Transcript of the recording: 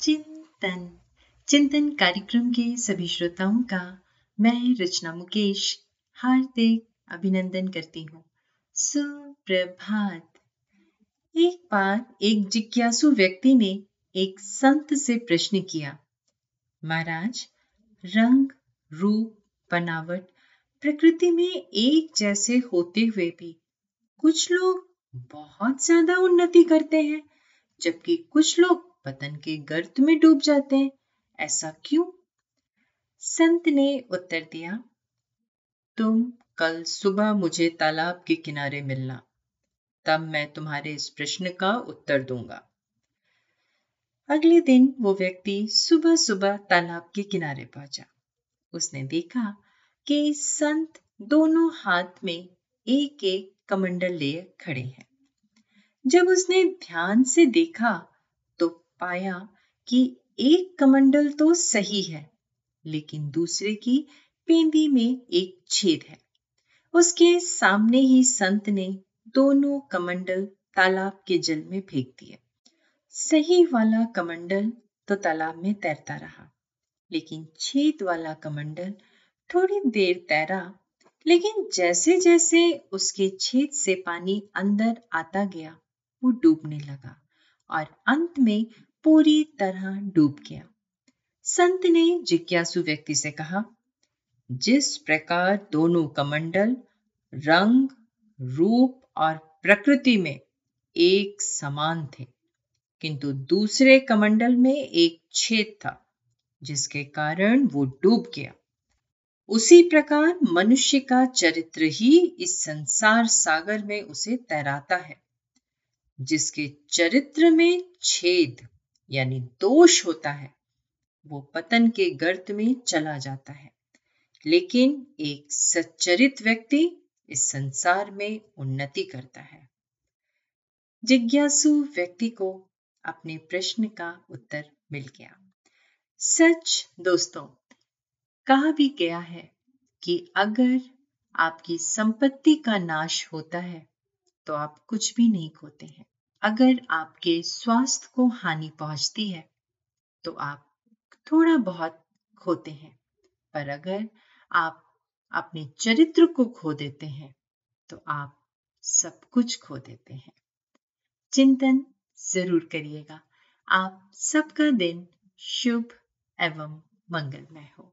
चिंतन। चिंतन कार्यक्रम के सभी श्रोताओं का मैं रचना मुकेश हार्दिक अभिनंदन करती हूँ। सुप्रभात। एक बार एक जिज्ञासु व्यक्ति ने एक संत से प्रश्न किया, महाराज, रंग, रूप, बनावट, प्रकृति में एक जैसे होते हुए भी कुछ लोग बहुत ज़्यादा उन्नति करते हैं, जबकि कुछ लोग पतन के गर्त में डूब जाते हैं। ऐसा क्यों? संत ने उत्तर दिया, तुम कल सुबह मुझे तालाब के किनारे मिलना। तब मैं तुम्हारे इस प्रश्न का उत्तर दूँगा। अगले दिन वो व्यक्ति सुबह सुबह तालाब के किनारे पहुँचा। उसने देखा कि संत दोनों हाथ में एक एक कमंडल लिए खड़े हैं। जब उसने ध्यान से देखा पाया कि एक कमंडल तो सही है, लेकिन दूसरे की पेंदी में एक छेद है। उसके सामने ही संत ने दोनों कमंडल तालाब के जल में फेंक दिए। सही वाला कमंडल तो तालाब में तैरता रहा, लेकिन छेद वाला कमंडल थोड़ी देर तैरा, लेकिन जैसे जैसे उसके छेद से पानी अंदर आता गया, वो डूबने लगा और अंत में पूरी तरह डूब गया। संत ने जिज्ञासु व्यक्ति से कहा, जिस प्रकार दोनों कमंडल रंग, रूप और प्रकृति में एक समान थे, किंतु दूसरे कमंडल में एक छेद था, जिसके कारण वो डूब गया। उसी प्रकार मनुष्य का चरित्र ही इस संसार सागर में उसे तैराता है, जिसके चरित्र में छेद यानी दोष होता है, वो पतन के गर्त में चला जाता है। लेकिन एक सच्चरित व्यक्ति इस संसार में उन्नति करता है। जिज्ञासु व्यक्ति को अपने प्रश्न का उत्तर मिल गया। सच दोस्तों, कहा भी गया है कि अगर आपकी संपत्ति का नाश होता है तो आप कुछ भी नहीं खोते हैं। अगर आपके स्वास्थ्य को हानि पहुँचती है तो आप थोड़ा बहुत खोते हैं। पर अगर आप अपने चरित्र को खो देते हैं तो आप सब कुछ खो देते हैं। चिंतन ज़रूर करिएगा। आप सबका दिन शुभ एवं मंगलमय हो।